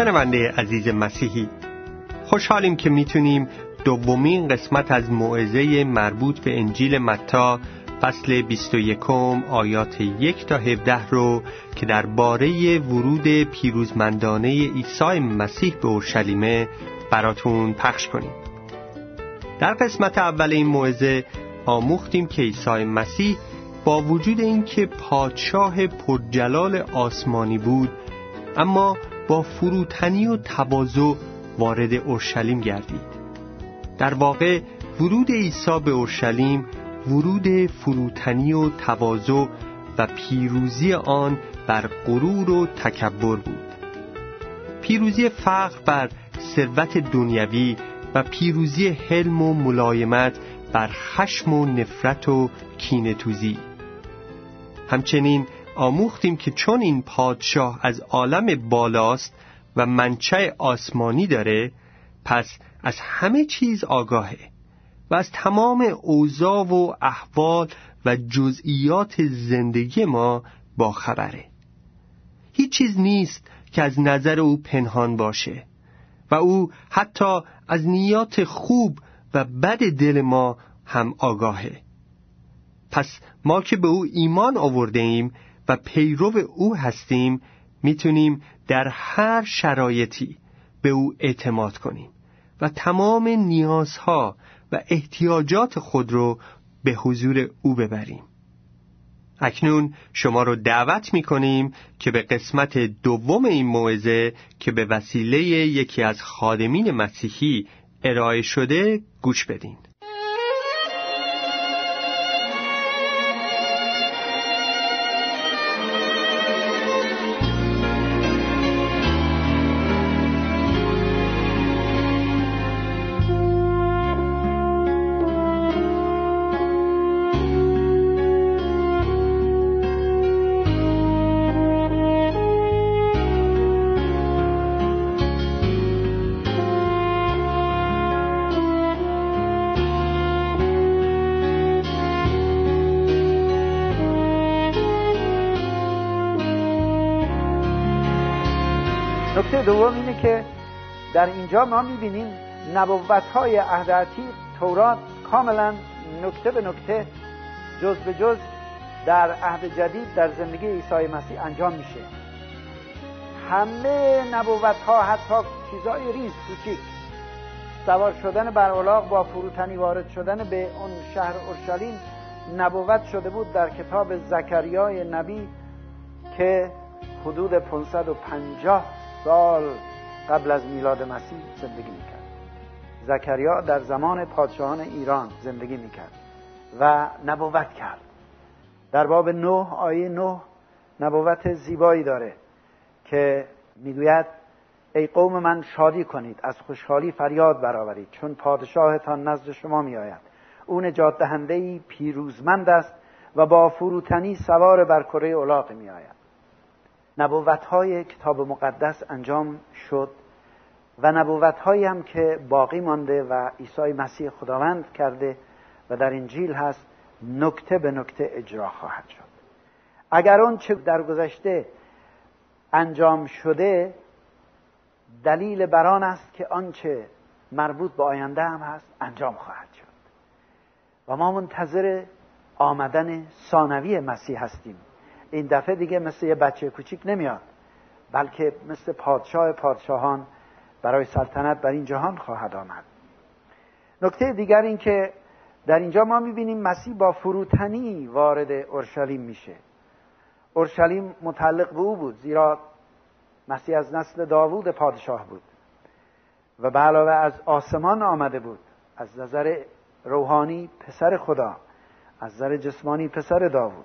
شنونده عزیز مسیحی خوشحالیم که می‌تونیم دومین قسمت از موعظه مربوط به انجیل متا فصل 21 آیات 1 تا 17 رو که درباره ورود پیروزمندانه عیسی مسیح به اورشلیمه براتون پخش کنیم. در قسمت اول این موعظه آموختیم که عیسی مسیح با وجود اینکه پادشاه پرجلال آسمانی بود اما با فروتنی و تواضع وارد اورشلیم گردید. در واقع ورود عیسی به اورشلیم ورود فروتنی و تواضع و پیروزی آن بر غرور و تکبر بود پیروزی فقر بر ثروت دنیوی و پیروزی حلم و ملایمت بر خشم و نفرت و کینتوزی همچنین آموختیم که چون این پادشاه از عالم بالاست و منچه آسمانی داره پس از همه چیز آگاهه و از تمام اوضاع و احوال و جزئیات زندگی ما با خبره. هیچ چیز نیست که از نظر او پنهان باشه و او حتی از نیات خوب و بد دل ما هم آگاهه. پس ما که به او ایمان آورده ایم و پیرو او هستیم می‌تونیم در هر شرایطی به او اعتماد کنیم و تمام نیازها و احتیاجات خود رو به حضور او ببریم اکنون شما رو دعوت می کنیم که به قسمت دوم این موعظه که به وسیله یکی از خادمین مسیحی ارائه شده گوش بدین. دوم اینه که در اینجا ما می‌بینیم نبوت های تورات کاملا نکته به نکته جز به جز در عهد جدید در زندگی عیسی مسیح انجام میشه. همه نبوت ها حتی چیزای ریز کوچیک سوار شدن بر الاغ با فروتنی وارد شدن به اون شهر اورشلیم نبوت شده بود در کتاب زکریای نبی که حدود 550 سال قبل از میلاد مسیح زندگی می‌کرد. زکریا در زمان پادشاهان ایران زندگی می‌کرد و نبوت کرد. در باب نه آیه نه نبوت زیبایی داره که می‌گوید ای قوم من شادی کنید از خوشحالی فریاد برآورید چون پادشاهتان نزد شما میآید. او نجات دهنده پیروزمند است و با فروتنی سوار بر کره الاغ میآید. نبوت های کتاب مقدس انجام شد و نبوت هم که باقی مانده و عیسی مسیح خداوند کرده و در انجیل هست نکته به نکته اجرا خواهد شد. اگر اون چه در گذشته انجام شده دلیل بران است که آنچه مربوط به آینده هم هست انجام خواهد شد. و ما منتظر آمدن ثانوی مسیح هستیم. این دفعه دیگه مثل یه بچه کوچیک نمیاد بلکه مثل پادشاه پادشاهان برای سلطنت بر این جهان خواهد آمد. نکته دیگر این که در اینجا ما می‌بینیم مسیح با فروتنی وارد اورشلیم میشه. اورشلیم متعلق به او بود زیرا مسیح از نسل داوود پادشاه بود و به علاوه از آسمان آمده بود. از نظر روحانی پسر خدا از نظر جسمانی پسر داوود.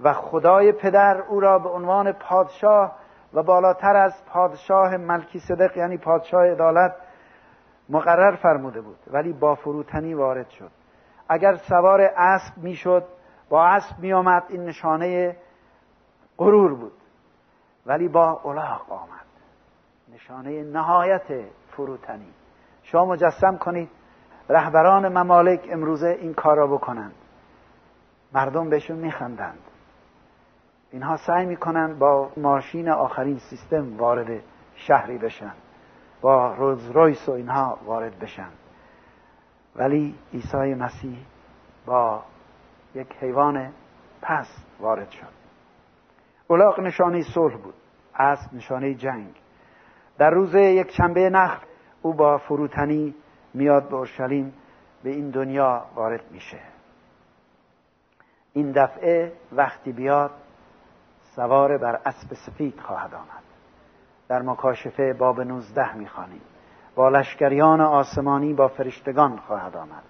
و خدای پدر او را به عنوان پادشاه و بالاتر از پادشاه ملکی صدق یعنی پادشاه عدالت مقرر فرموده بود. ولی با فروتنی وارد شد. اگر سوار اسب می‌شد با اسب میآمد این نشانه غرور بود. ولی با الاغ آمد. نشانه نهایت فروتنی. شما مجسم کنید رهبران ممالک امروزه این کار را بکنند. مردم بهشون میخندند. اینها سعی می‌کنن با ماشین آخرین سیستم وارد شهری بشن. با روز رویس و اینها وارد بشن. ولی عیسی مسیح با یک حیوان پس وارد شد. الاغ نشانه صلح بود. اسب نشانه جنگ. در روز یک شنبه نخل او با فروتنی میاد به اورشلیم به این دنیا وارد میشه. این دفعه وقتی بیاد سوار بر اسب سفید خواهد آمد. در مکاشفه باب 19 می‌خوانیم. با لشکریان آسمانی با فرشتگان خواهد آمد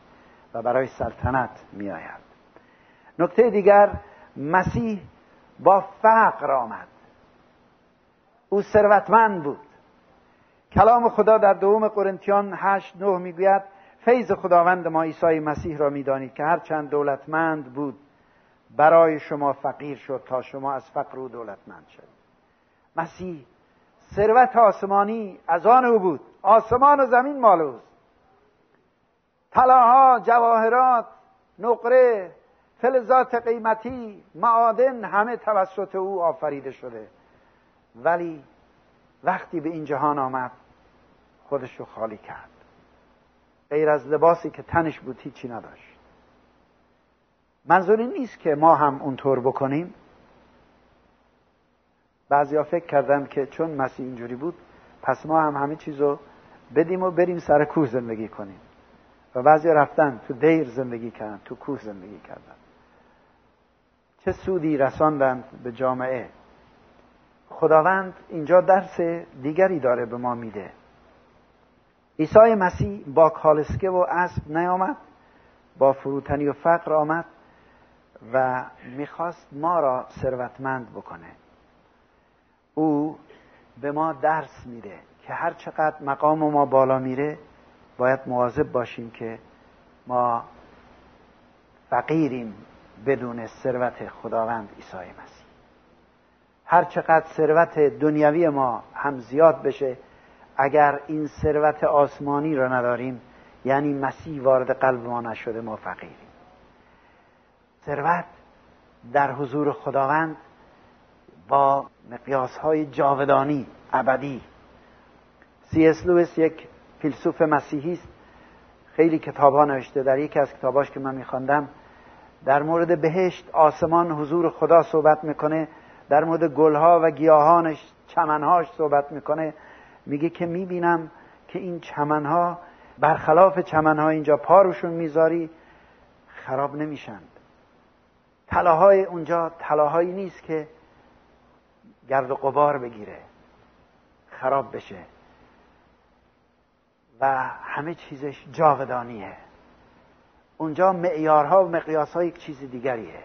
و برای سلطنت میآید. نکته دیگر مسیح با فقر آمد. او ثروتمند بود. کلام خدا در دوم قرنتیان هشت نه می‌گوید فیض خداوند ما عیسی مسیح را می‌دانید که هر چند دولتمند بود برای شما فقیر شد تا شما از فقر او دولتمند شد مسیح ثروت آسمانی از آن او بود. آسمان و زمین مال اوست. طلاها جواهرات نقره فلزات قیمتی معادن همه توسط او آفریده شده. ولی وقتی به این جهان آمد خودش رو خالی کرد. غیر از لباسی که تنش بود هیچی نداشت. منظور این نیست که ما هم اونطور بکنیم. بعضیا فکر کردن که چون مسیح اینجوری بود پس ما هم همه چیز رو بدیم و بریم سر کوه زندگی کنیم. و بعضی رفتن تو دیر زندگی کردن تو کوه زندگی کردن. چه سودی رساندند به جامعه. خداوند اینجا درس دیگری داره به ما میده. عیسی مسیح با کالسکه و اسب نیامد با فروتنی و فقر آمد. و می‌خواست ما را ثروتمند بکنه. او به ما درس میده که هر چقدر مقام ما بالا میره باید مواظب باشیم که ما فقیریم بدون ثروت خداوند عیسی مسیح. هر چقدر ثروت دنیوی ما هم زیاد بشه اگر این ثروت آسمانی را نداریم یعنی مسیح وارد قلب ما نشده ما فقیریم. ثروت در حضور خداوند با مقیاس های جاودانی ابدی. سی اس لویس یک فیلسوف مسیحی است. خیلی کتاب ها نوشته. در یکی از کتاباش که من میخواندم در مورد بهشت آسمان حضور خدا صحبت می‌کنه. در مورد گلها و گیاهانش چمنهاش صحبت می‌کنه. میگه که می‌بینم که این چمنها برخلاف چمنها اینجا پاروشون می‌ذاری خراب نمیشند طلاهای اونجا طلاهایی نیست که گرد و قبار بگیره خراب بشه. و همه چیزش جاودانیه. اونجا معیارها و مقیاسها یک چیز دیگریه.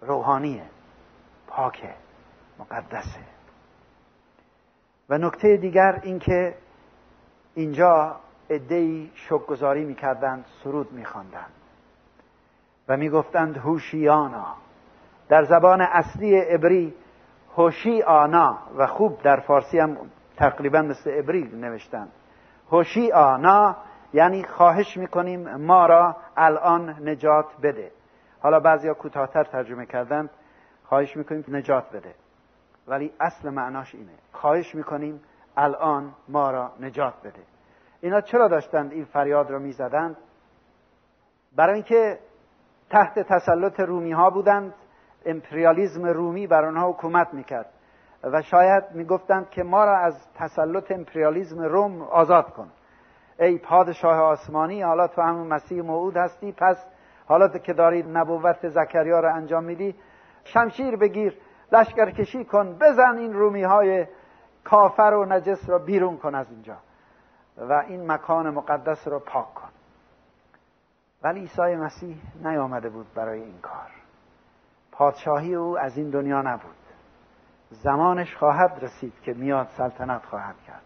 روحانیه. پاکه. مقدسه. و نکته دیگر اینکه اینجا ادهی شکگذاری می‌کردند سرود میخواندند. و می‌گفتند هوشیانا. در زبان اصلی عبری هوشی آنا و خوب در فارسی هم تقریبا مثل عبری نوشتن هوشی آنا یعنی خواهش می‌کنیم ما را الان نجات بده. حالا بعضیا کوتاهتر ترجمه کردن خواهش می‌کنیم نجات بده. ولی اصل معناش اینه. خواهش می‌کنیم الان ما را نجات بده. اینا چرا داشتند این فریاد را می‌زدند؟ برای اینکه تحت تسلط رومی ها بودند. امپریالیزم رومی بر آنها حکومت می‌کرد و شاید می‌گفتند که ما را از تسلط امپریالیزم روم آزاد کن. ای پادشاه آسمانی حالا تو همون مسیح موعود هستی پس حالا که داری نبوت زکریا را انجام میدی شمشیر بگیر لشکر کشی کن بزن این رومی های کافر و نجس را بیرون کن از اینجا. و این مکان مقدس را پاک کن. ولی عیسی مسیح نیامده بود برای این کار. پادشاهی او از این دنیا نبود. زمانش خواهد رسید که میاد سلطنت خواهد کرد.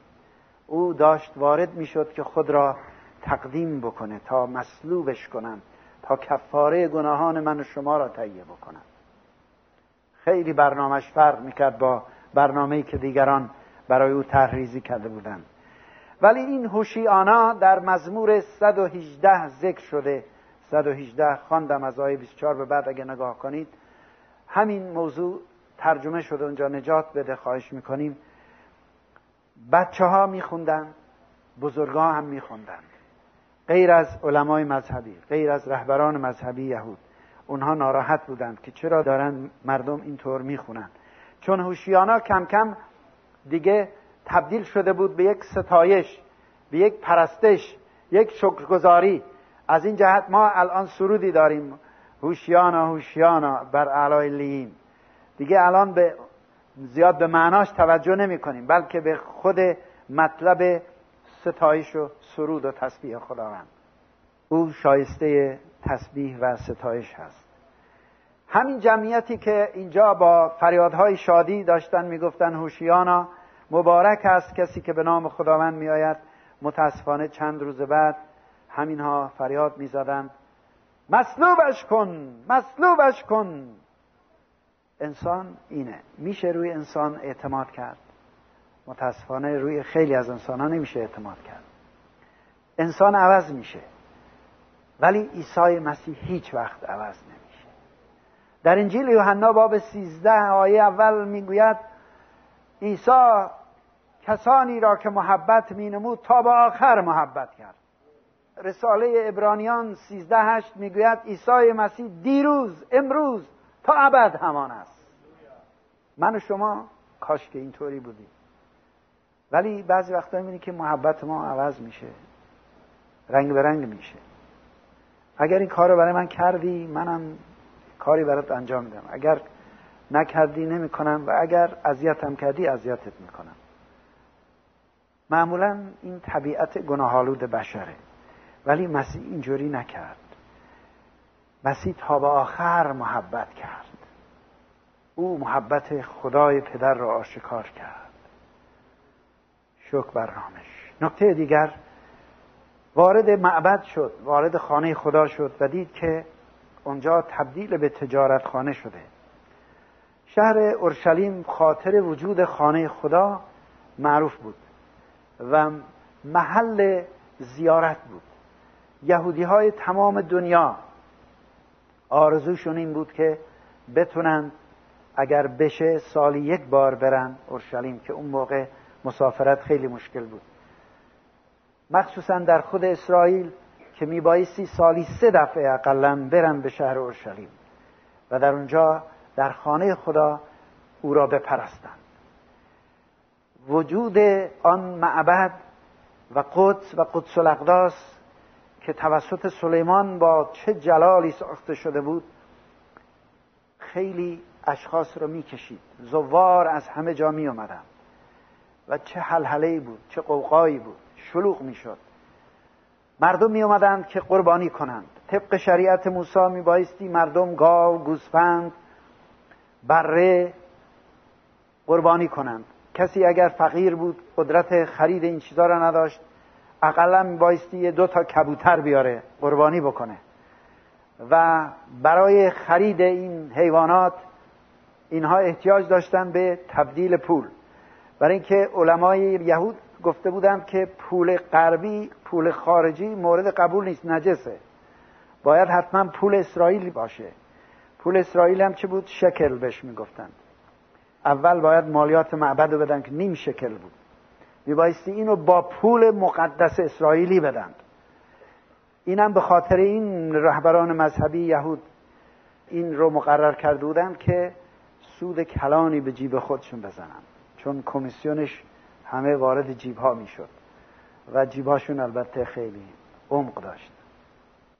او داشت وارد می‌شد که خود را تقدیم بکنه تا مصلوبش کنند تا کفاره گناهان من و شما را تهیه بکنند. خیلی برنامهش فرق می‌کرد با برنامه‌ای که دیگران برای او تحریزی کرده بودند. ولی این هوشیانا در مزمور 118 ذکر شده. 118 خواندم از آیه 24 به بعد اگه نگاه کنید. همین موضوع ترجمه شده اونجا نجات بده خواهش می‌کنیم. بچه ها میخوندن بزرگا هم میخوندن. غیر از علمای مذهبی غیر از رهبران مذهبی یهود. اونها ناراحت بودند که چرا دارن مردم اینطور می‌خونن. چون هوشیانا کم کم دیگه تبدیل شده بود به یک ستایش به یک پرستش یک شکرگزاری. از این جهت ما الان سرودی داریم. هوشیانا هوشیانا بر اعلای لیین دیگه الان به زیاد به معناش توجه نمی کنیم بلکه به خود مطلب ستایش و سرود و تسبیح خداوند. او شایسته تسبیح و ستایش هست. همین جمعیتی که اینجا با فریادهای شادی داشتن می‌گفتن هوشیانا مبارک است کسی که به نام خداوند میآید. متاسفانه چند روز بعد همینها فریاد می‌زدند. مصلوبش کن مصلوبش کن. انسان اینه. میشه روی انسان اعتماد کرد. متاسفانه روی خیلی از انسان ها نمیشه اعتماد کرد. انسان عوض میشه. ولی عیسی مسیح هیچ وقت عوض نمیشه. در انجیل یوحنا باب سیزده آیه اول می‌گوید عیسی کسانی را که محبت مینمود تا به آخر محبت کرد. رساله ابرانیان سیزده هشت می‌گوید عیسی مسیح دیروز امروز تا ابد همان است. من و شما کاش که اینطوری بودیم. ولی بعضی وقتا می‌بینی که محبت ما عوض میشه. رنگ به رنگ میشه. اگر این کار رو برای من کردی منم کاری برات انجام میدم. اگر نکردی نمی‌کنم. و اگر اذیتم کردی اذیتت می‌کنم. معمولا این طبیعت گناهالود بشره. ولی مسیح اینجوری نکرد. مسیح تا به آخر محبت کرد. او محبت خدای پدر را آشکار کرد. شکر بر نامش نکته دیگر وارد معبد شد وارد خانه خدا شد و دید که اونجا تبدیل به تجارت خانه شده. شهر اورشلیم خاطر وجود خانه خدا معروف بود. و محل زیارت بود. یهودی های تمام دنیا آرزوشون این بود که بتونن اگر بشه سالی یک بار برن اورشلیم که اون موقع مسافرت خیلی مشکل بود. مخصوصا در خود اسرائیل که میبایستی سالی سه دفعه اقلا برن به شهر اورشلیم و در اونجا در خانه خدا او را بپرستند وجود آن معبد و قدس و قدس الاقداس که توسط سلیمان با چه جلالی ساخته شده بود خیلی اشخاص رو می‌کشید. زوار از همه جا می اومدن و چه حلحله بود چه قوقایی بود شلوغ می‌شد. مردم می اومدند که قربانی کنند. طبق شریعت موسی می بایستی مردم گاو گوسفند بره قربانی کنند. کسی اگر فقیر بود قدرت خرید این چیزا را نداشت اقلا بایستی دو تا کبوتر بیاره قربانی بکنه. و برای خرید این حیوانات اینها احتیاج داشتن به تبدیل پول. برای اینکه علمای یهود گفته بودند که پول غربی پول خارجی مورد قبول نیست نجسه. باید حتما پول اسرائیلی باشه. پول اسرائیل هم چه بود؟ شکل بهش می‌گفتند اول باید مالیات معبد رو بدن که نیم شکل بود. میبایستی اینو با پول مقدس اسرائیلی بدن. اینم به خاطر این رهبران مذهبی یهود این رو مقرر کرده بودن که سود کلانی به جیب خودشون بزنن. چون کمیسیونش همه وارد جیب ها می‌شد. و جیبهاشون البته خیلی عمق داشت.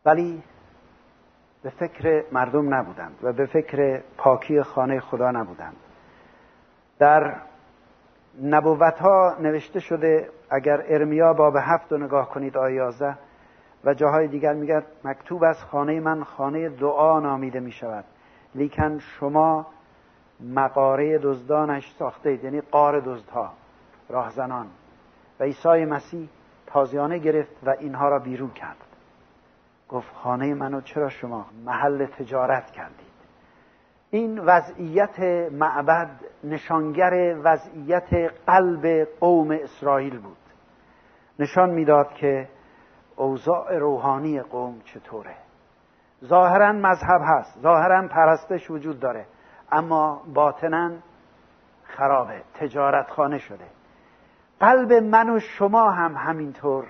ولی به فکر مردم نبودند و به فکر پاکی خانه خدا نبودند. در نبوت ها نوشته شده اگر ارمیا باب هفت رو نگاه کنید آیه یازده و جاهای دیگر میگه مکتوب از خانه من خانه دعا نامیده می شود لیکن شما مقاره دزدانش ساخته اید یعنی قار دزدها راهزنان. و عیسی مسیح تازیانه گرفت و اینها را بیرون کرد. گفت خانه منو چرا شما محل تجارت کردید؟ این وضعیت معبد نشانگر وضعیت قلب قوم اسرائیل بود. نشان می‌داد که اوضاع روحانی قوم چطوره. ظاهرا مذهب هست ظاهرا پرستش وجود داره اما باطنا خرابه تجارت خانه شده. قلب من و شما هم همینطور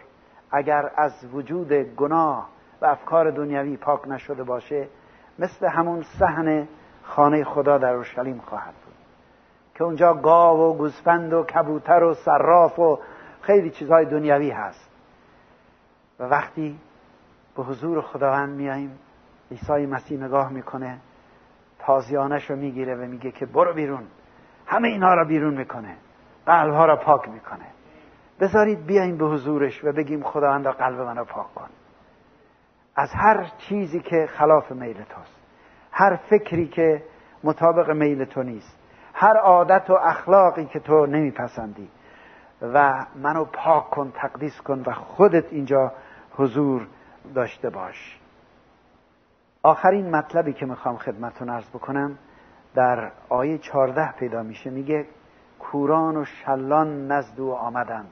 اگر از وجود گناه و افکار دنیوی پاک نشده باشه مثل همون صحن خانه خدا در اورشلیم خواهد بود. که اونجا گاو و گوسفند و کبوتر و صراف و خیلی چیزهای دنیوی هست. و وقتی به حضور خداوند میاییم عیسی مسیح نگاه می‌کنه تازیانش رو می‌گیره و میگه که برو بیرون. همه اینها را بیرون می‌کنه. قلبها را پاک می‌کنه. بذارید بیایم به حضورش و بگیم خداوند قلب من را پاک کن. از هر چیزی که خلاف میل توست. هر فکری که مطابق میل تو نیست هر عادت و اخلاقی که تو نمیپسندی. و منو پاک کن تقدیس کن و خودت اینجا حضور داشته باش. آخرین مطلبی که می‌خوام خدمتون ارز بکنم در آیه چارده پیدا میشه میگه کوران و شلان نزد او آمدند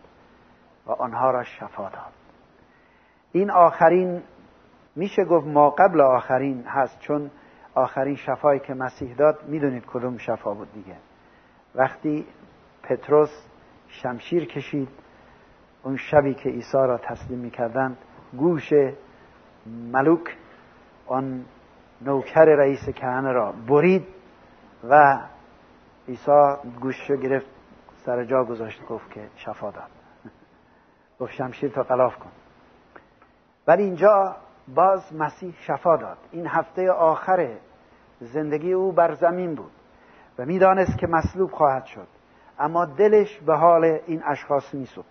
و آنها را شفا داد. این آخرین میشه گفت ما قبل آخرین هست چون آخرین شفایی که مسیح داد می‌دونید کدوم شفا بود دیگه. وقتی پتروس شمشیر کشید اون شبی که عیسی را تسلیم می‌کردند گوش ملوک آن نوکر رئیس کهنه را برید و عیسی گوششو گرفت سر جا گذاشت گفت که شفا داد. گفت شمشیر تا قلاف کن. ولی اینجا باز مسیح شفا داد. این هفته آخر زندگی او بر زمین بود و می‌دانست که مصلوب خواهد شد. اما دلش به حال این اشخاص میسوخت.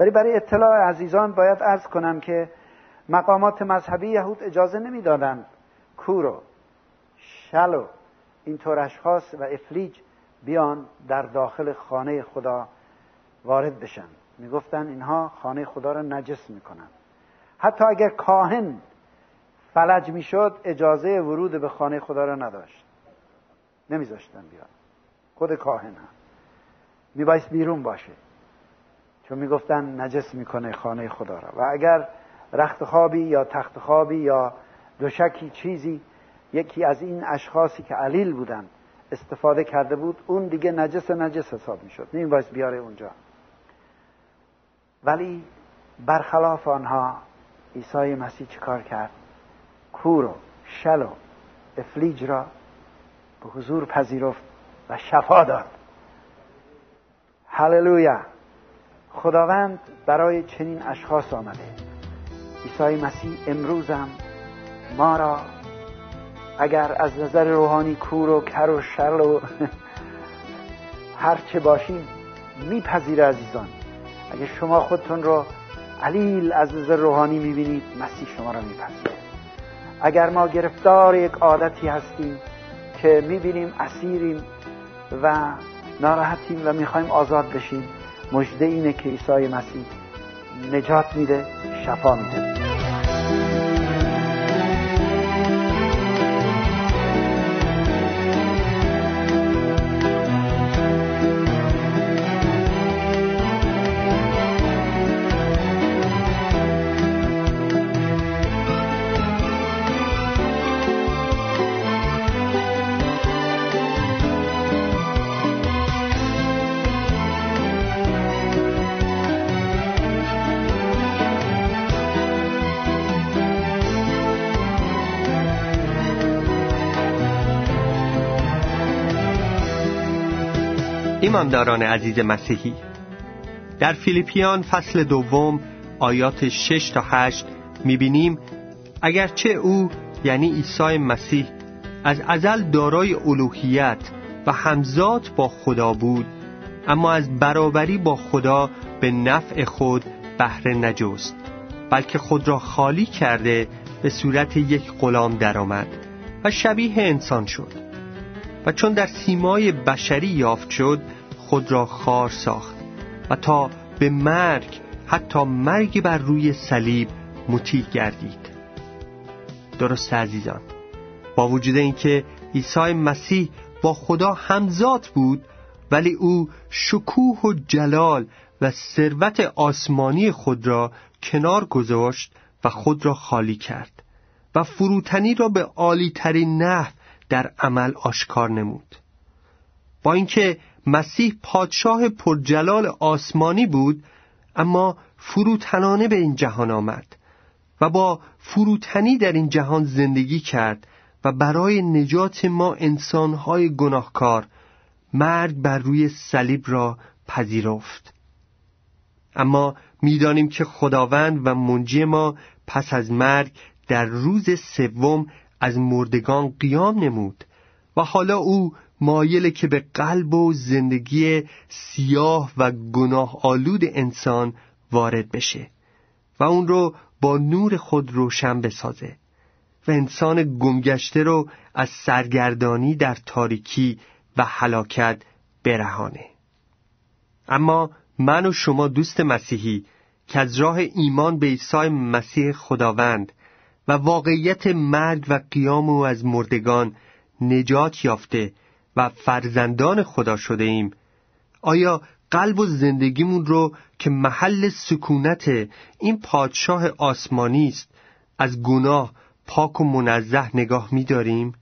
ولی برای اطلاع عزیزان باید ارز کنم که مقامات مذهبی یهود اجازه نمی‌دادند. کور و شل و اینطور اشخاص و افلیج بیان در داخل خانه خدا وارد بشن. می‌گفتن اینها خانه خدا را نجس می‌کنن حتی اگر کاهن فلج می‌شد اجازه ورود به خانه خدا را نداشت. نمیذاشتن بیان. خود کاهن هم. میبایست بیرون باشه. چون می‌گفتن نجس می‌کنه خانه خدا را. و اگر رخت خوابی یا تخت خوابی یا دوشکی چیزی یکی از این اشخاصی که علیل بودن استفاده کرده بود اون دیگه نجس نجس حساب می‌شد. نمیبایست بیاره اونجا. ولی برخلاف آنها عیسی مسیح چیکار کرد؟ کور و شل و افلیج را به حضور پذیرفت و شفا داد. هللویا. خداوند برای چنین اشخاص آمده. عیسی مسیح امروزم ما را اگر از نظر روحانی کور و کر و شل و هر چه باشیم میپذیره عزیزان. اگر شما خودتون رو علیل از نظر روحانی می‌بینید مسیح شما را میپذیره. اگر ما گرفتار یک عادتی هستیم که می‌بینیم اسیریم و ناراحتیم و می‌خوایم آزاد بشیم مجده اینه که عیسی مسیح نجات میده شفا میده. ایمانداران عزیز مسیحی در فیلیپیان فصل دوم آیات 6 تا 8 می‌بینیم اگرچه او یعنی عیسی مسیح از ازل دارای الوهیت و همزاد با خدا بود اما از برابری با خدا به نفع خود بهره نجست بلکه خود را خالی کرده به صورت یک غلام درآمد و شبیه انسان شد. و چون در سیمای بشری یافت شد خود را خار ساخت و تا به مرگ حتی مرگ بر روی صلیب مطیع گردید. درست عزیزان با وجود اینکه عیسی مسیح با خدا همزاد بود ولی او شکوه و جلال و ثروت آسمانی خود را کنار گذاشت و خود را خالی کرد و فروتنی را به عالی ترین نحو در عمل آشکار نمود. با اینکه مسیح پادشاه پرجلال آسمانی بود اما فروتنانه به این جهان آمد و با فروتنی در این جهان زندگی کرد و برای نجات ما انسانهای گناهکار مرگ بر روی صلیب را پذیرفت. اما می‌دانیم که خداوند و منجی ما پس از مرگ در روز سوم از مردگان قیام نمود و حالا او مایل که به قلب و زندگی سیاه و گناه آلود انسان وارد بشه و اون رو با نور خود روشن بسازه و انسان گمگشته رو از سرگردانی در تاریکی و هلاکت برهانه. اما من و شما دوست مسیحی که از راه ایمان به عیسی مسیح خداوند و واقعیت مرگ و قیام او از مردگان نجات یافته و فرزندان خدا شده ایم آیا قلب و زندگیمون رو که محل سکونت این پادشاه آسمانی است از گناه پاک و منزه نگاه می‌داریم؟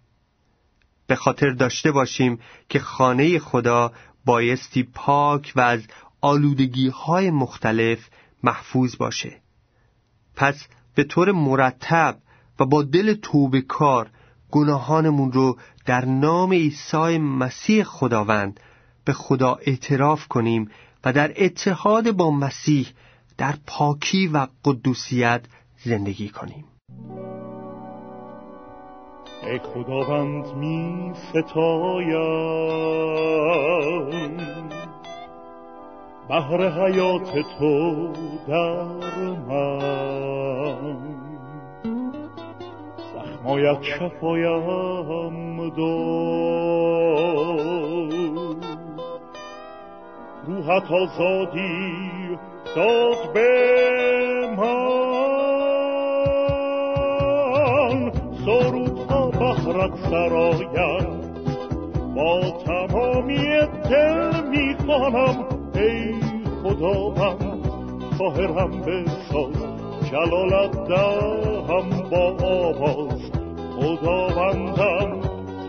به خاطر داشته باشیم که خانه خدا بایستی پاک و از آلودگی های مختلف محفوظ باشه پس به طور مرتب و با دل توبه کار گناهانمون رو در نام عیسی مسیح خداوند به خدا اعتراف کنیم و در اتحاد با مسیح در پاکی و قدوسیت زندگی کنیم. ای خداوند می ستایم بهر حیات تو در من. زخمایت شفایم داد. روحت آزادی داد به من. سرودها بخرت سرایم با تمامی دل می‌خوانم. ای خداوند خواهرم بساز. جلالت دهم با آواز. خداوندم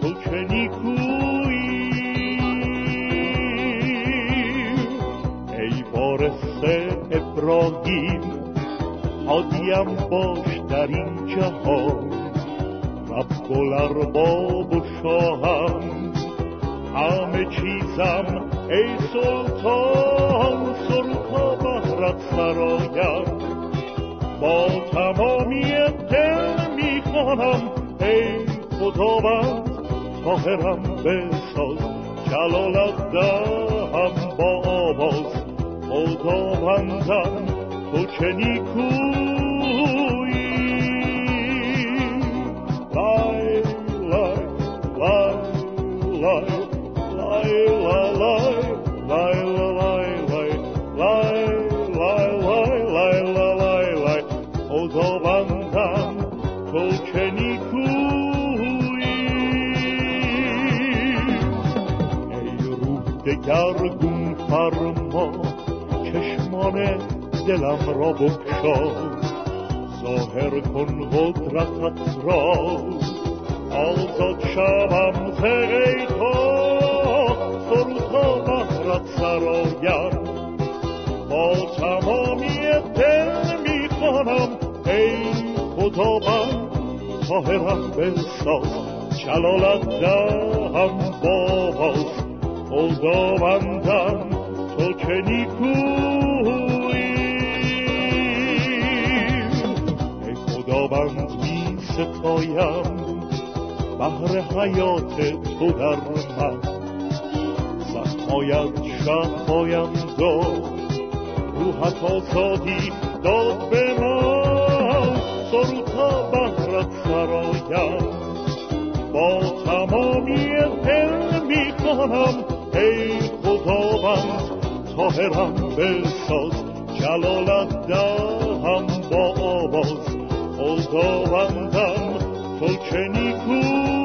تو چه نیکویی ای وارث ابراهیم حادیم باش در این جهان رب الارباب و شاهم همه چیزم ای سلطان سرودها بهرت سرایم با تمامی دل می‌خوانم ای خداوند طاهرم بساز جلالت دهم با آواز. خداوندم تو چه نیکویی دلم را بکشا ظاهر کن قدرتت را. آزاد شوم ز تو سرودها بهرت سرایم با تمامی دل می‌خوانم ای خداوند طاهرم بساز جلالت دهم باز خداوندم تو که نیکویی ستایم بهر حیات تو در من. زخمایت شفایم داد. روحت آزادی داد به من. سرودها بهرت سرایم. با تمامی دل می‌کنم. ای خداوند طاهرم بساز. جلالت دهم با آواز. خداوندم تو چه نیکویی